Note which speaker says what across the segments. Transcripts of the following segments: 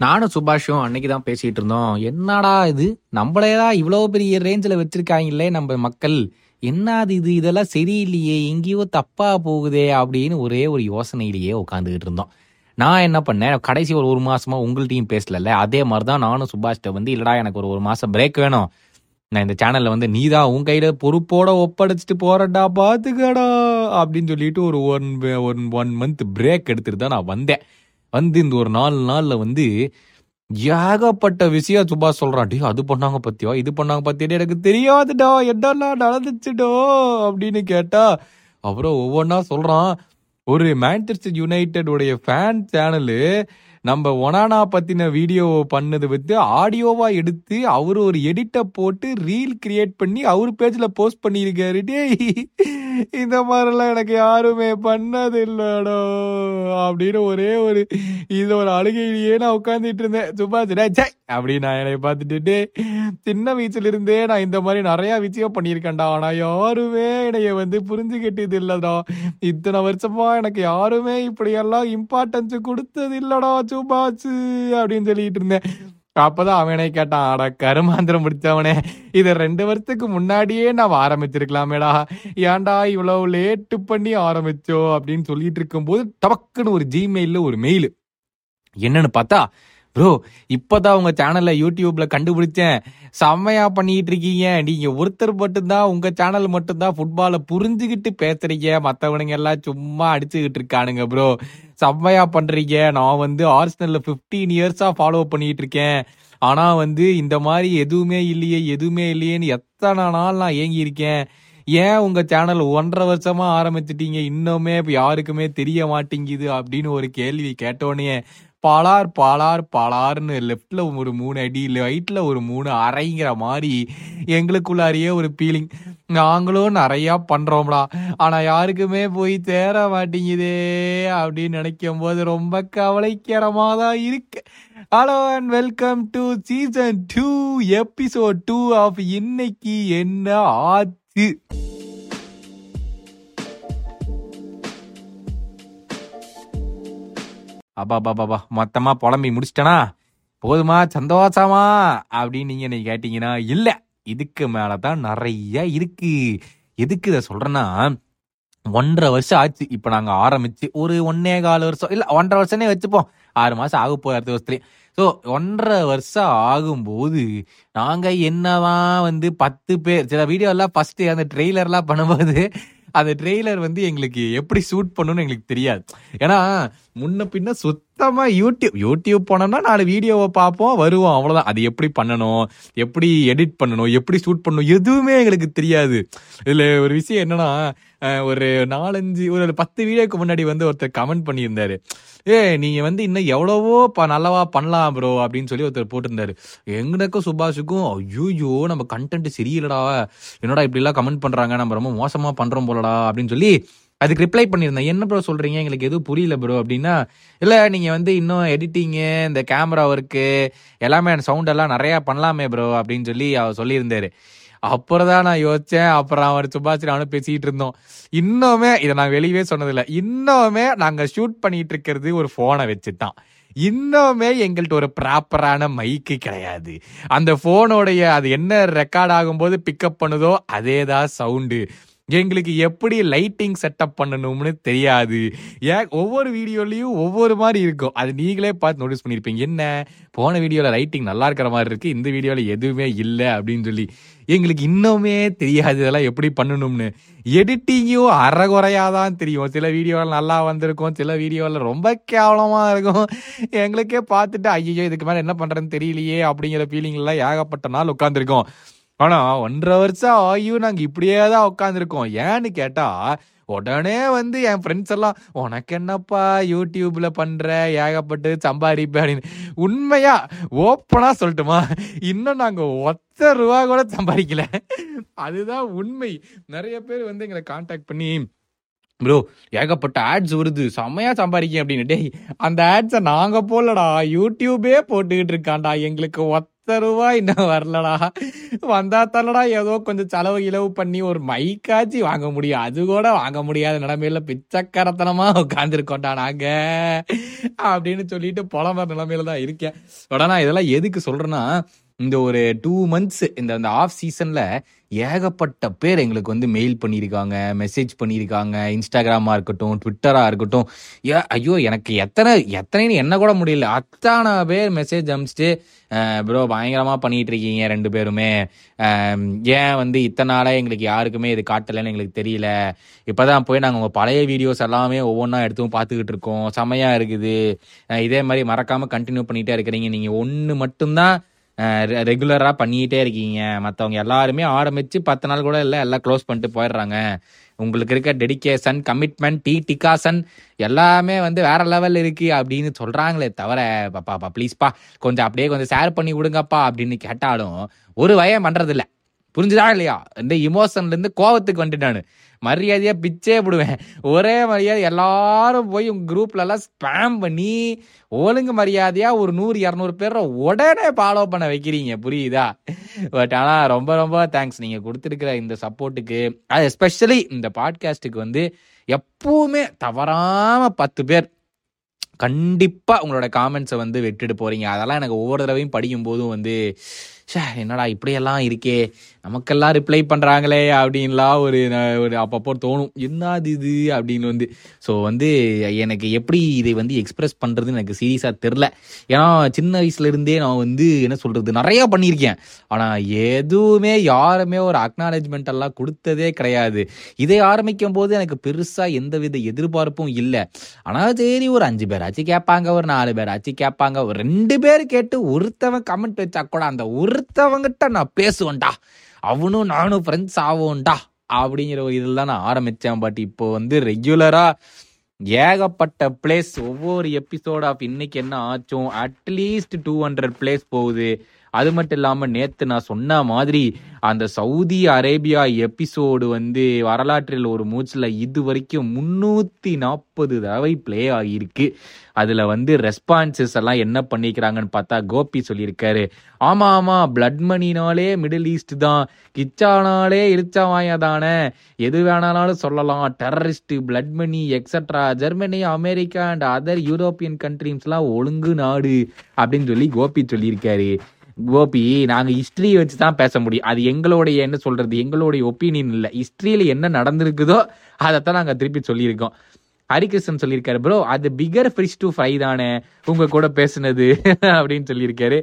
Speaker 1: நானும் சுபாஷும் அன்னைக்கு தான் பேசிட்டு இருந்தோம். என்னடா இது? நம்மளே தான் இவ்வளோ பெரிய ரேஞ்சில் வச்சிருக்காங்களே நம்ம மக்கள். என்னது இது? இதெல்லாம் சரியில்லையே. எங்கேயோ தப்பா போகுதே அப்படின்னு ஒரே ஒரு யோசனையிலேயே உட்காந்துக்கிட்டு இருந்தோம். நான் என்ன பண்ணேன்? கடைசி ஒரு ஒரு மாசமா உங்கள்ட்டையும் பேசல அதே மாதிரி தான் நானும் சுபாஷ்ட வந்து இல்லடா எனக்கு ஒரு ஒரு மாசம் பிரேக் வேணும். நான் இந்த சேனல்ல வந்து நீ தான் உன் கையில பொறுப்போட ஒப்படைச்சிட்டு போறடா பாத்துக்கடா அப்படின்னு சொல்லிட்டு ஒரு one one one month break எடுத்துட்டு தான் நான் வந்தேன். வந்து இந்த ஒரு நாலு நாளில் வந்து ஏகப்பட்ட விஷயம் சுபாஷ் சொல்கிறான் டேய் அது பண்ணாங்க பத்தியா? இது பண்ணாங்க பத்தியா எனக்கு தெரியாதுடா. என்னெல்லாம் நடந்துச்சுடோ? அப்படின்னு கேட்டா அப்புறம் ஒவ்வொன்றா சொல்கிறான் ஒரு மேன்செஸ்டர் யுனைடெட் உடைய ஃபேன் சேனலு நம்ம ஒனானா பற்றின வீடியோ பண்ணது வந்து ஆடியோவாக எடுத்து அவர் ஒரு எடிட்டை போட்டு ரீல் கிரியேட் பண்ணி அவர் பேஜில் போஸ்ட் பண்ணியிருக்காரு டேய். இந்த மாதிரிலாம் எனக்கு யாருமே பண்ணது இல்லடோ அப்படின்னு ஒரே ஒரு இது ஒரு அழுகையிலேயே நான் உட்காந்துட்டு இருந்தேன். சும்மா டேய் அப்படின்னு நான் என்னை பார்த்துட்டு சின்ன வீச்சிலிருந்தே நான் இந்த மாதிரி நிறைய விஷயம் பண்ணியிருக்கேன்டா. ஆனால் யாருமே என்னைய வந்து புரிஞ்சுக்கிட்டது இல்லைடா இத்தனை வருஷமா எனக்கு யாருமே இப்படியெல்லாம் இம்பார்ட்டன்ஸ் கொடுத்தது இல்லடா சுபாஷ் அப்படின்னு சொல்லிட்டு இருந்தேன். அப்பதான் அவனே கேட்டான் ஆடா கருமாந்திரம் முடிச்சவனே இது ரெண்டு வருஷத்துக்கு முன்னாடியே நான் ஆரம்பிச்சிருக்கலாமேடா. ஏன்டா இவ்வளவு லேட்டு பண்ணி ஆரம்பிச்சோ? அப்படின்னு சொல்லிட்டு இருக்கும்போது டபக்குன்னு ஒரு ஜிமெயில்ல ஒரு மெயில் என்னன்னு பார்த்தா ப்ரோ இப்பதான் உங்க சேனல்ல யூடியூப்ல கண்டுபிடிச்சேன். செம்மையா பண்ணிட்டு இருக்கீங்க. நீங்க ஒருத்தர் மட்டும்தான் உங்க சேனல் மட்டும்தான் ஃபுட்பாலை புரிஞ்சுக்கிட்டு பேசுறீங்க. மத்தவனுங்க எல்லாம் சும்மா அடிச்சுக்கிட்டு இருக்கானுங்க ப்ரோ செம்மையா பண்றீங்க. நான் வந்து ஆர்ஸ்னல்ல 15 இயர்ஸா ஃபாலோ பண்ணிட்டு இருக்கேன். ஆனா வந்து இந்த மாதிரி எதுவுமே இல்லையே எதுவுமே இல்லையேன்னு எத்தனை நாள் நான் ஏங்கி இருக்கேன். ஏன் உங்க சேனல் ஒன்றரை வருஷமா ஆரம்பிச்சிட்டீங்க? இன்னுமே யாருக்குமே தெரிய மாட்டேங்குது அப்படின்னு ஒரு கேள்வி கேட்டோன்னே பாலார் பாலார் பாலார்னு லெஃப்டில் ஒரு மூணு அடி ரைட்டில் ஒரு மூணு அரைங்கிற மாதிரி எங்களுக்குள்ளாரியே ஒரு ஃபீலிங் நாங்களும் நிறையா பண்ணுறோம்டா ஆனால் யாருக்குமே போய் சேர மாட்டேங்குதே அப்படின்னு நினைக்கும் போது ரொம்ப கவலைக்கரமாக தான் இருக்கு. Hello and welcome to season two episode two of இன்னைக்கு என்ன ஆச்சு? அப்பா பாபா மொத்தமா புலம்பி முடிச்சிட்டனா? போதுமா சந்தோஷமா? அப்படின்னு நீங்க நீ கேட்டீங்கன்னா இல்ல இதுக்கு மேலதான் நிறைய இருக்கு. எதுக்கு இதை சொல்றேன்னா ஒன்றரை வருஷம் ஆச்சு. இப்ப நாங்க ஆரம்பிச்சு ஒரு ஒன்னே கால் வருஷம் இல்ல ஒன்றரை வருஷமே வச்சுப்போம். ஆறு மாசம் ஆக போய் அடுத்த வருஷத்துலயே. ஸோ ஒன்றரை வருஷம் ஆகும்போது நாங்கள் என்னதான் வந்து பத்து பேர் சில வீடியோ எல்லாம் அந்த ட்ரெய்லர்லாம் பண்ணும்போது அந்த ட்ரெய்லர் வந்து எங்களுக்கு எப்படி ஷூட் பண்ணணும்னு எங்களுக்கு தெரியாது. ஏன்னா முன்ன பின்ன சுத்தமா யூடியூப் யூடியூப் போனோம்னா நாலு வீடியோவை பார்ப்போம் வருவோம் அவ்வளவுதான். அது எப்படி பண்ணணும் எப்படி எடிட் பண்ணணும் எப்படி ஷூட் பண்ணணும் எதுவுமே எங்களுக்கு தெரியாது. இதுல ஒரு விஷயம் என்னன்னா ஒரு நாலஞ்சு ஒரு பத்து வீடியோக்கு முன்னாடி வந்து ஒருத்தர் கமெண்ட் பண்ணியிருந்தாரு. ஏ நீங்க வந்து இன்னும் எவ்வளவோ ப- நல்லவா பண்ணலாம் ப்ரோ அப்படின்னு சொல்லி ஒருத்தர் போட்டிருந்தாரு. எங்களுக்கும் சுபாஷுக்கும் ஐயோ நம்ம கண்டென்ட் சரியில்லடா. என்னடா இப்படி எல்லாம் கமெண்ட் பண்றாங்க? நம்ம ரொம்ப மோசமா பண்றோம் போலடா அப்படின்னு சொல்லி அதுக்கு ரிப்ளை பண்ணியிருந்தேன். என்ன ப்ரோ சொல்றீங்க? எங்களுக்கு எதுவும் புரியல ப்ரோ அப்படின்னா இல்லை நீங்கள் வந்து இன்னும் எடிட்டிங்கு இந்த கேமரா ஒர்க்கு எல்லாமே சவுண்ட் எல்லாம் நிறையா பண்ணலாமே ப்ரோ அப்படின்னு சொல்லி அவர் சொல்லியிருந்தாரு. அப்புறம் தான் நான் யோசிச்சேன். அப்புறம் அவர் சுபாஷ் நானும் பேசிட்டு இருந்தோம். இன்னுமே இதை நான் வெளியவே சொன்னதில்ல. இன்னுமே நாங்க ஷூட் பண்ணிட்டு இருக்கிறது ஒரு போனை வச்சு தான் இன்னுமே எங்கள்கிட்ட ஒரு ப்ராப்பரான மைக்கு கிடையாது. அந்த போனோடைய அது என்ன ரெக்கார்ட் ஆகும்போது பிக்கப் பண்ணுதோ அதே தான் சவுண்டு எங்களுக்கு எப்படி லைட்டிங் செட்டப் பண்ணணும்னு தெரியாது. ஏன்? ஒவ்வொரு வீடியோலையும் ஒவ்வொரு மாதிரி இருக்கும். அது நீங்களே பார்த்து நோட்டீஸ் பண்ணியிருப்பீங்க என்ன? போன வீடியோவில் லைட்டிங் நல்லா இருக்கிற மாதிரி இருக்குது இந்த வீடியோவில் எதுவுமே இல்லை அப்படின்னு சொல்லி. எங்களுக்கு இன்னுமே தெரியாது இதெல்லாம் எப்படி பண்ணணும்னு. எடிட்டிங்கும் அறகுறையாக தான் தெரியும். சில வீடியோவில் நல்லா வந்திருக்கும். சில வீடியோவில் ரொம்ப கேவலமாக இருக்கும். எங்களுக்கே பார்த்துட்டு ஐயோ இதுக்கு மேலே என்ன பண்ணுறதுன்னு தெரியலையே அப்படிங்கிற ஃபீலிங்லாம் ஏகப்பட்ட நாள் உட்காந்துருக்கோம் ஆனா ஒன்றரை வருஷம் ஆகியும் நாங்க இப்படியே தான் உட்காந்துருக்கோம் ஏன்னு கேட்டா உடனே வந்து என் ஃப்ரெண்ட்ஸ் எல்லாம் உனக்கு என்னப்பா யூடியூப்ல பண்ற ஏகப்பட்டு சம்பாதிப்ப அப்படின்னு. உண்மையா ஓப்பனா சொல்லட்டுமா? இன்னும் நாங்க ஒத்த ரூபா கூட சம்பாதிக்கல. அதுதான் உண்மை. நிறைய பேர் வந்து எங்களை காண்டாக்ட் பண்ணி ப்ரோ ஏகப்பட்ட ஆட்ஸ் வருது. செம்மையா சம்பாதிக்கும் அப்படின்னு. டேய் அந்த ஆட்ஸை நாங்க போடலடா. யூடியூபே போட்டுக்கிட்டு இருக்கான்டா. எங்களுக்கு ஒத்த ரூபா இன்னும் வரலடா. வந்தா தரலடா. ஏதோ கொஞ்சம் செலவு இலவு பண்ணி ஒரு மைக்காச்சி வாங்க முடியும். அது கூட வாங்க முடியாத நிலைமையில பிச்சைக்கரத்தனமா உட்காந்துருக்கோண்டா நாங்க. அப்படின்னு சொல்லிட்டு புலம்புற நிலைமையில தான் இருக்கேன். உடனே இதெல்லாம் எதுக்கு சொல்றேன்னா இந்த ஒரு டூ மந்த்ஸ் இந்த அந்த ஆஃப் சீசன்ல ஏகப்பட்ட பேர் எங்களுக்கு வந்து மெயில் பண்ணியிருக்காங்க மெசேஜ் பண்ணியிருக்காங்க. இன்ஸ்டாகிராமா இருக்கட்டும் ட்விட்டரா இருக்கட்டும். ஏ ஐயோ எனக்கு எத்தனை எத்தனைன்னு என்ன கூட முடியல. அத்தனை பேர் மெசேஜ் அனுப்பிச்சிட்டு ப்ரோ பயங்கரமா பண்ணிட்டு இருக்கீங்க ரெண்டு பேருமே. ஏன் வந்து இத்தனை நாளாக எங்களுக்கு யாருக்குமே இது காட்டலைன்னு எங்களுக்கு தெரியல. இப்பதான் போய் நாங்கள் உங்க பழைய வீடியோஸ் எல்லாமே ஒவ்வொன்றா எடுத்தும் பார்த்துக்கிட்டு இருக்கோம் செமையா இருக்குது. இதே மாதிரி மறக்காம கண்டினியூ பண்ணிட்டே இருக்கிறீங்க. நீங்க ஒன்று மட்டும்தான் ரெகுலராக பண்ணிக்கிட்டே இருக்கீங்க. மற்றவங்க எல்லாருமே ஆரம்பித்து பத்து நாள் கூட இல்லை எல்லாம் க்ளோஸ் பண்ணிட்டு போயிடுறாங்க. உங்களுக்கு இருக்க டெடிகேஷன் கமிட்மெண்ட் டி டிகாசன் எல்லாமே வந்து வேற லெவல் இருக்கு அப்படின்னு சொல்றாங்களே தவிர பாப்பா ப்ளீஸ்ப்பா கொஞ்சம் அப்படியே கொஞ்சம் ஷேர் பண்ணி விடுங்கப்பா அப்படின்னு கேட்டாலும் ஒரு வயம் பண்ணுறதில்ல புரிஞ்சுதா இல்லையா? இந்த இமோஷன்லேருந்து கோவத்துக்கு வந்துட்டு நான். மரியாதையாக பிச்சே விடுவேன் ஒரே மரியாதை எல்லாரும் போய் உங்கள் குரூப்லலாம் ஸ்பேம் பண்ணி ஒழுங்கு மரியாதையாக ஒரு நூறு இரநூறு பேரை உடனே ஃபாலோ பண்ண வைக்கிறீங்க. புரியுதா? பட் ஆனால் ரொம்ப ரொம்ப தேங்க்ஸ் நீங்கள் கொடுத்துருக்கிற இந்த சப்போர்ட்டுக்கு அது எஸ்பெஷலி இந்த பாட்காஸ்ட்டுக்கு வந்து எப்பவுமே தவறாமல் பத்து பேர் கண்டிப்பாக உங்களோட காமெண்ட்ஸை வந்து விட்டுட்டு போகிறீங்க அதெல்லாம் எனக்கு ஒவ்வொரு தடவையும் படிக்கும் போதும் வந்து ஷே என்னடா இப்படியெல்லாம் இருக்கே? நமக்கெல்லாம் ரிப்ளை பண்ணுறாங்களே அப்படின்லாம் ஒரு ஒரு அப்பப்போ தோணும். என்னது இது? அப்படின்னு வந்து. ஸோ வந்து எனக்கு எப்படி இதை வந்து எக்ஸ்பிரஸ் பண்ணுறதுன்னு எனக்கு சீரியஸாக தெரில ஏன்னா சின்ன வயசுலேருந்தே நான் வந்து என்ன சொல்கிறது நிறையா பண்ணியிருக்கேன். ஆனால் எதுவுமே யாருமே ஒரு அக்னாலேஜ்மெண்ட் எல்லாம் கொடுத்ததே கிடையாது. இதை ஆரம்பிக்கும் போது எனக்கு பெருசாக எந்தவித எதிர்பார்ப்பும் இல்லை. ஆனால் சரி ஒரு அஞ்சு பேராச்சும் கேட்பாங்க ஒரு நாலு பேராச்சும் கேட்பாங்க ஒரு ரெண்டு பேர் கேட்டு ஒருத்தவன் கமெண்ட் வச்சா கூட அந்த ஒருத்தவங்கிட்ட நான் பேசுவேன்டா. அவனும் நானும் ஃப்ரெண்ட்ஸ் ஆவோண்டா அப்படிங்கிற ஒரு இதில் தான் நான் ஆரம்பித்தேன். பட் இப்போ வந்து ரெகுலராக ஏகப்பட்ட பிளேஸ் ஒவ்வொரு எபிசோட் ஆஃப் இன்னைக்கு என்ன ஆச்சும் அட்லீஸ்ட் டூ ஹண்ட்ரட் பிளேஸ் போகுது. அது மட்டும் இல்லாமல் நேற்று நான் சொன்ன மாதிரி அந்த சவுதி அரேபியா எபிசோடு வந்து வரலாற்றில் ஒரு மூச்சில் இது வரைக்கும் முந்நூற்றி நாற்பது தடவை ப்ளே ஆகியிருக்கு. அதில் வந்து ரெஸ்பான்சஸ் எல்லாம் என்ன பண்ணிக்கிறாங்கன்னு பார்த்தா கோபி சொல்லியிருக்காரு. ஆமாம் ஆமாம் பிளட் மணினாலே மிடில் ஈஸ்ட் தான். கிச்சானாலே இரிச்சாவாயா தானே. எது வேணாலும் சொல்லலாம். Terrorist blood money extra Germany America and other European கண்ட்ரீஸ்லாம் ஒழுங்கு நாடு அப்படின்னு சொல்லி கோபி சொல்லியிருக்காரு. கோபி நாங்கள் ஹிஸ்ட்ரியை வச்சு தான் பேச முடியும். அது எங்களுடைய என்ன சொல்கிறது எங்களுடைய ஒப்பீனியன் இல்லை. ஹிஸ்ட்ரியில் என்ன நடந்திருக்குதோ அதைத்தான் நாங்கள் திருப்பி சொல்லியிருக்கோம். ஹரிகிருஷ்ணன் சொல்லியிருக்காரு ப்ரோ அது பிகர் ஃபிஷ் டு ஃப்ரை தானே. உங்கள் கூட பேசுனது அப்படின்னு சொல்லியிருக்காரு.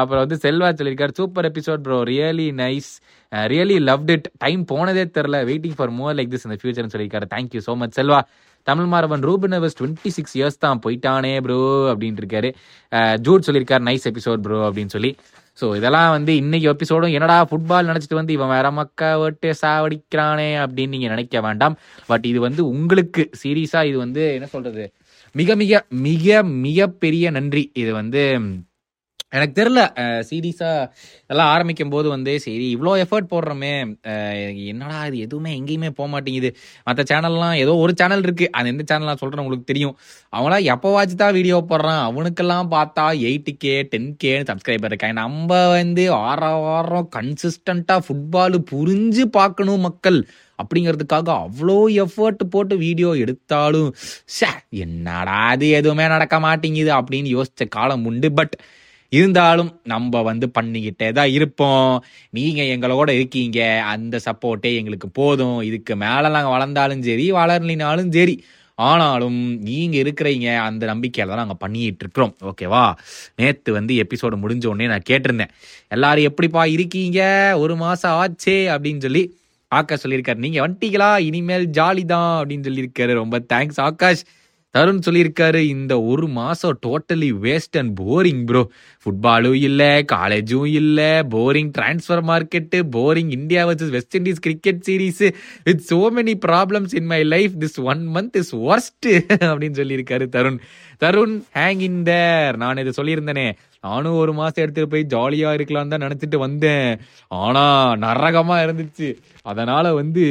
Speaker 1: அப்புறம் வந்து செல்வா சொல்லியிருக்காரு super episode bro really nice really loved it time போனதே தெரில waiting for more like this இந்த ஃபியூச்சர்னு சொல்லியிருக்காரு. Thank you so much Selva. Tamil Maaravan Ruben hours twenty six years தான் போயிட்டானே ப்ரோ அப்படின்ட்டு இருக்காரு. ஜூட் சொல்லியிருக்காரு நைஸ் எபிசோட் ப்ரோ அப்படின்னு சொல்லி. ஸோ இதெல்லாம் வந்து இன்னைக்கு எபிசோடும் என்னடா ஃபுட்பால் நினச்சிட்டு வந்து இவன் வேற மக்கா விட்டு சாவடிக்கிறானே அப்படின்னு நீங்கள் நினைக்க வேண்டாம். பட் இது வந்து உங்களுக்கு சீரியஸாக இது வந்து என்ன சொல்கிறது மிக மிக மிக மிக பெரிய நன்றி. இது வந்து எனக்கு தெரில சீரியஸாக எல்லாம் ஆரம்பிக்கும் போது வந்து சரி இவ்வளோ எஃபர்ட் போடுறோமே என்னடா இது எதுவுமே எங்கேயுமே போக மாட்டேங்குது. மற்ற சேனல்லாம் ஏதோ ஒரு சேனல் இருக்குது அது எந்த சேனல் சொல்கிறேன் உங்களுக்கு தெரியும். அவங்களாம் எப்போவாச்சும் தான் வீடியோ போடுறான்? அவனுக்கெல்லாம் பார்த்தா எயிட்டு கே டென் கேன்னு சப்ஸ்கிரைபர் இருக்காங்க. நம்ம வந்து வாரம் வாரம் கன்சிஸ்டண்ட்டாக ஃபுட்பாலு புரிஞ்சு பார்க்கணும் மக்கள். அப்படிங்கிறதுக்காக அவ்வளோ எஃபர்ட் போட்டு வீடியோ எடுத்தாலும் ச்சே என்னடா அது எதுவுமே நடக்க மாட்டேங்குது அப்படின்னு யோசித்த காலம் உண்டு. பட் இருந்தாலும் நம்ம வந்து பண்ணிக்கிட்டே தான் இருப்போம். நீங்கள் எங்களோட இருக்கீங்க. அந்த சப்போர்ட்டே எங்களுக்கு போதும். இதுக்கு மேலே நாங்கள் வளர்ந்தாலும் சரி வளரலினாலும் சரி. ஆனாலும் நீங்கள் இருக்கிறீங்க. அந்த நம்பிக்கையில தான் நாங்கள் பண்ணிகிட்டு இருக்கிறோம். ஓகேவா நேற்று வந்து எபிசோடு முடிஞ்ச உடனே நான் கேட்டிருந்தேன். எல்லாரும் எப்படிப்பா இருக்கீங்க? ஒரு மாதம் ஆச்சே அப்படின்னு சொல்லி ஆகாஷ் சொல்லியிருக்காரு. நீங்கள் வந்துட்டீங்களா? இனிமேல் ஜாலி தான் அப்படின்னு சொல்லியிருக்காரு. ரொம்ப தேங்க்ஸ் ஆகாஷ். தருண் சொல்லியிருக்காரு இந்த ஒரு மாசம் totally waste and boring bro ஃபுட்பாலும் இல்லை காலேஜும் இல்லை boring transfer market boring India versus West Indies cricket series with so many problems in my life this one month is worst அப்படின்னு சொல்லியிருக்காரு Tarun. Tarun hang in there நான் இதை சொல்லியிருந்தேனே. நானும் ஒரு மாசம் எடுத்துட்டு போய் ஜாலியா இருக்கலான்னு தான் நினைச்சிட்டு வந்தேன். ஆனா நரகமா இருந்துச்சு. அதனால வந்து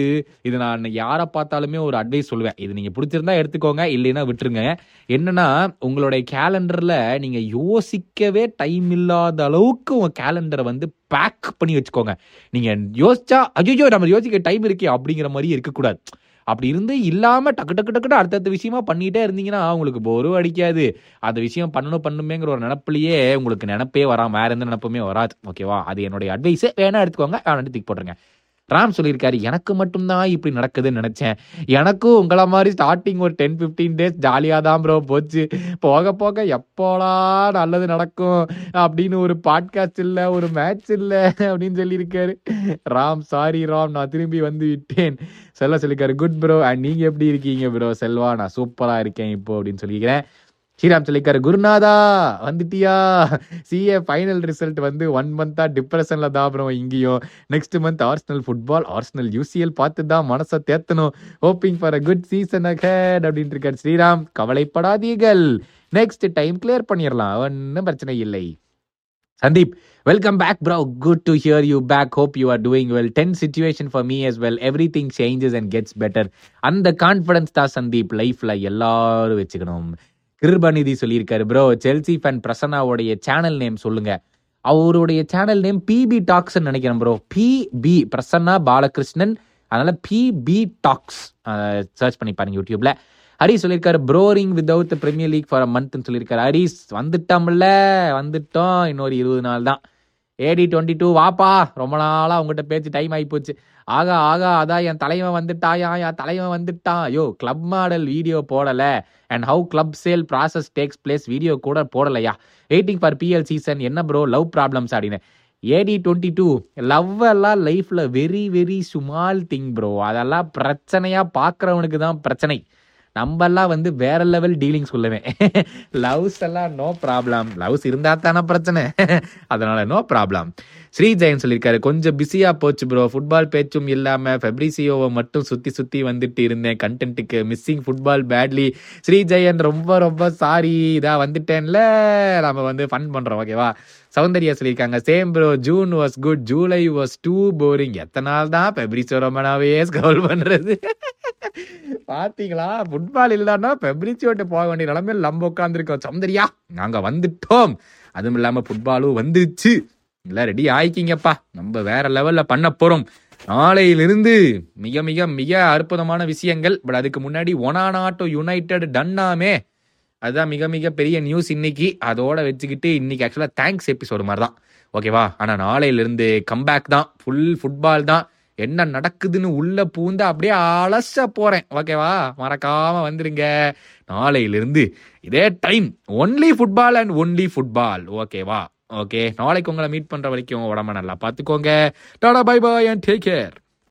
Speaker 1: இது நான் யாரை பார்த்தாலுமே ஒரு அட்வைஸ் சொல்லுவேன். இது நீங்க பிடிச்சிருந்தா எடுத்துக்கோங்க இல்லைன்னா விட்டுருங்க. என்னன்னா உங்களுடைய கேலண்டர்ல நீங்க யோசிக்கவே டைம் இல்லாத அளவுக்கு உங்க கேலண்டரை வந்து பேக் பண்ணி வச்சுக்கோங்க. நீங்க யோசிச்சா ஐயோ நம்ம யோசிக்க டைம் இருக்கே அப்படிங்கிற மாதிரி இருக்கக்கூடாது. அப்படி இருந்து இல்லாமல் டக்கு டக்கு டக்குன்னு அடுத்தடுத்த விஷயமா பண்ணிகிட்டே இருந்தீங்கன்னா உங்களுக்கு போரும் அடிக்காது. அந்த விஷயம் பண்ணணும் பண்ணுமேங்கிற ஒரு நினப்பிலேயே உங்களுக்கு நினப்பே வராம வேற எந்த நினப்புமே வராது. ஓகேவா அது என்னுடைய அட்வைஸ் வேணா எடுத்துக்கோங்க. வேணா தூக்கி போட்டுருங்க. ராம் சொல்லியிருக்காரு எனக்கு மட்டும்தான் இப்படி நடக்குதுன்னு நினைச்சேன். எனக்கும் உங்களை மாதிரி ஸ்டார்டிங் ஒரு டென் ஃபிஃப்டீன் டேஸ் ஜாலியாக தான் ப்ரோ போச்சு. போக போக எப்போலா நல்லது நடக்கும்? அப்படின்னு ஒரு பாட்காஸ்ட் இல்லை ஒரு மேட்ச் இல்லை அப்படின்னு சொல்லியிருக்காரு. ராம் சாரி ராம் நான் திரும்பி வந்து விட்டேன். செல்வா சொல்லியிருக்காரு குட் ப்ரோ அண்ட் நீங்கள் எப்படி இருக்கீங்க ப்ரோ செல்வா நான் சூப்பராக இருக்கேன் இப்போ அப்படின்னு சொல்லிக்கிறேன். ஸ்ரீராம் சொல்லிக்காரு குருநாதா வந்துட்டியா? சிஏ ஃபைனல் ரிசல்ட் வந்து ஒன் மந்தா டிப்ரெஷனில் தான் இங்கேயும். Next month Arsenal football Arsenal UCL பார்த்து தான் மனசை தேத்தணும். Hoping for a good season ahead அப்படின்ட்டு இருக்காரு ஸ்ரீராம். கவலைப்படாதீர்கள். நெக்ஸ்ட் டைம் கிளியர் பண்ணிடலாம். ஒன்றும் பிரச்சனை இல்லை. Sandeep welcome back bro good to hear you back hope you are doing well ten situation for me as well everything changes and gets better அந்த confidence தான் சந்தீப். லைஃப்ல எல்லாரும் வச்சுக்கணும். கிருபநிதி சொல்லியிருக்காரு ப்ரோ செல்சி ஃபேன் பிரசன்னாவுடைய சேனல் நேம் சொல்லுங்க. அவருடைய channel name BP talks நினைக்கிறேன் ப்ரோ பிபி பிரசன்னா பாலகிருஷ்ணன். அதனால பிபி டாக்ஸ் சர்ச் பண்ணி பாருங்க யூடியூப்ல. ஹரிஸ் சொல்லியிருக்காரு boring without Premier League for a மந்த்னு சொல்லியிருக்காரு. ஹரிஸ் வந்துட்டோம்ல வந்துட்டோம். இன்னொரு இருபது நாள் தான். ஏடி டுவெண்ட்டி டூ வாப்பா. ரொம்ப நாளாக அவங்ககிட்ட பேச்சு டைம் ஆகி போச்சு ஆகா ஆகா அதான் என் தலைவன் வந்துட்டாயா? என் தலைவன் வந்துட்டான். ஐயோ கிளப் மாடல் வீடியோ போடலை. And how club sale process takes place video கூட போடலையா? வெயிட்டிங் ஃபார் பிஎல் சீசன் என்ன ப்ரோ லவ் ப்ராப்ளம்ஸ் அப்படின்னு. ஏடி டுவெண்ட்டி டூ லவ் எல்லாம் லைஃப்பில் very very small thing bro அதெல்லாம் பிரச்சனையாக பார்க்குறவனுக்கு தான் பிரச்சனை. நம்மெல்லாம் வந்து வேற லெவல் டீலிங் சொல்லுவேன் லவ்ஸ் எல்லாம் நோ ப்ராப்ளம் லவ்ஸ் இருந்தால் தானே பிரச்சனை. அதனால நோ ப்ராப்ளம் ஸ்ரீ ஜெயன் சொல்லியிருக்காரு கொஞ்சம் பிஸியாக போச்சு ப்ரோ ஃபுட்பால் பேச்சும் இல்லாமல் ஃபெப்ரிசியோவை மட்டும் சுற்றி சுற்றி வந்துட்டு இருந்தேன். கண்டென்ட்டுக்கு missing football badly Sri Jayan ரொம்ப ரொம்ப சாரி இதாக வந்துட்டேன்ல. நம்ம வந்து ஃபன் பண்ணுறோம் ஓகேவா சௌந்தர்யா சொல்லியிருக்காங்க same bro June was good July was too boring எத்தனை நாள் தான் ஃபெப்ரிசியோ ரொம்பனாவே ஸ்கவுல் பண்ணுறது பாத்தீங்களா? ஃபுட்பால் இல்லைன்னா ஓட்டு போக வேண்டிய நிலைமையில் நம்ம உட்காந்துருக்கோம் சௌந்தர்யா நாங்க வந்துட்டோம். அதுவும் இல்லாம ஃபுட்பாலும் வந்துச்சு எல்லாம் ரெடி ஆயிக்கிங்கப்பா நம்ம வேற லெவல்ல பண்ண போறோம். நாளையிலிருந்து மிக மிக மிக அற்புதமான விஷயங்கள். பட் அதுக்கு முன்னாடி ஒனானாட்டோ யுனைடெட் டன்னாமே அதுதான் மிக மிக பெரிய நியூஸ் இன்னைக்கு. அதோட வச்சுக்கிட்டு இன்னைக்கு ஆக்சுவலாக தேங்க்ஸ் எபிசோடு மாதிரி தான் ஓகேவா ஆனால் நாளையிலிருந்து கம்பேக் தான். ஃபுல் ஃபுட்பால் தான். என்ன நடக்குதுன்னு உள்ள பூந்து அப்படியே அலச போறேன். ஓகேவா? மறக்காம வந்துருங்க. நாளையிலிருந்து இதே time only football and only football ஓகேவா? ஓகே நாளைக்கு உங்களை மீட் பண்ற வரைக்கும் உடம்ப நல்லா பார்த்துக்கோங்க. Tata bye bye and take care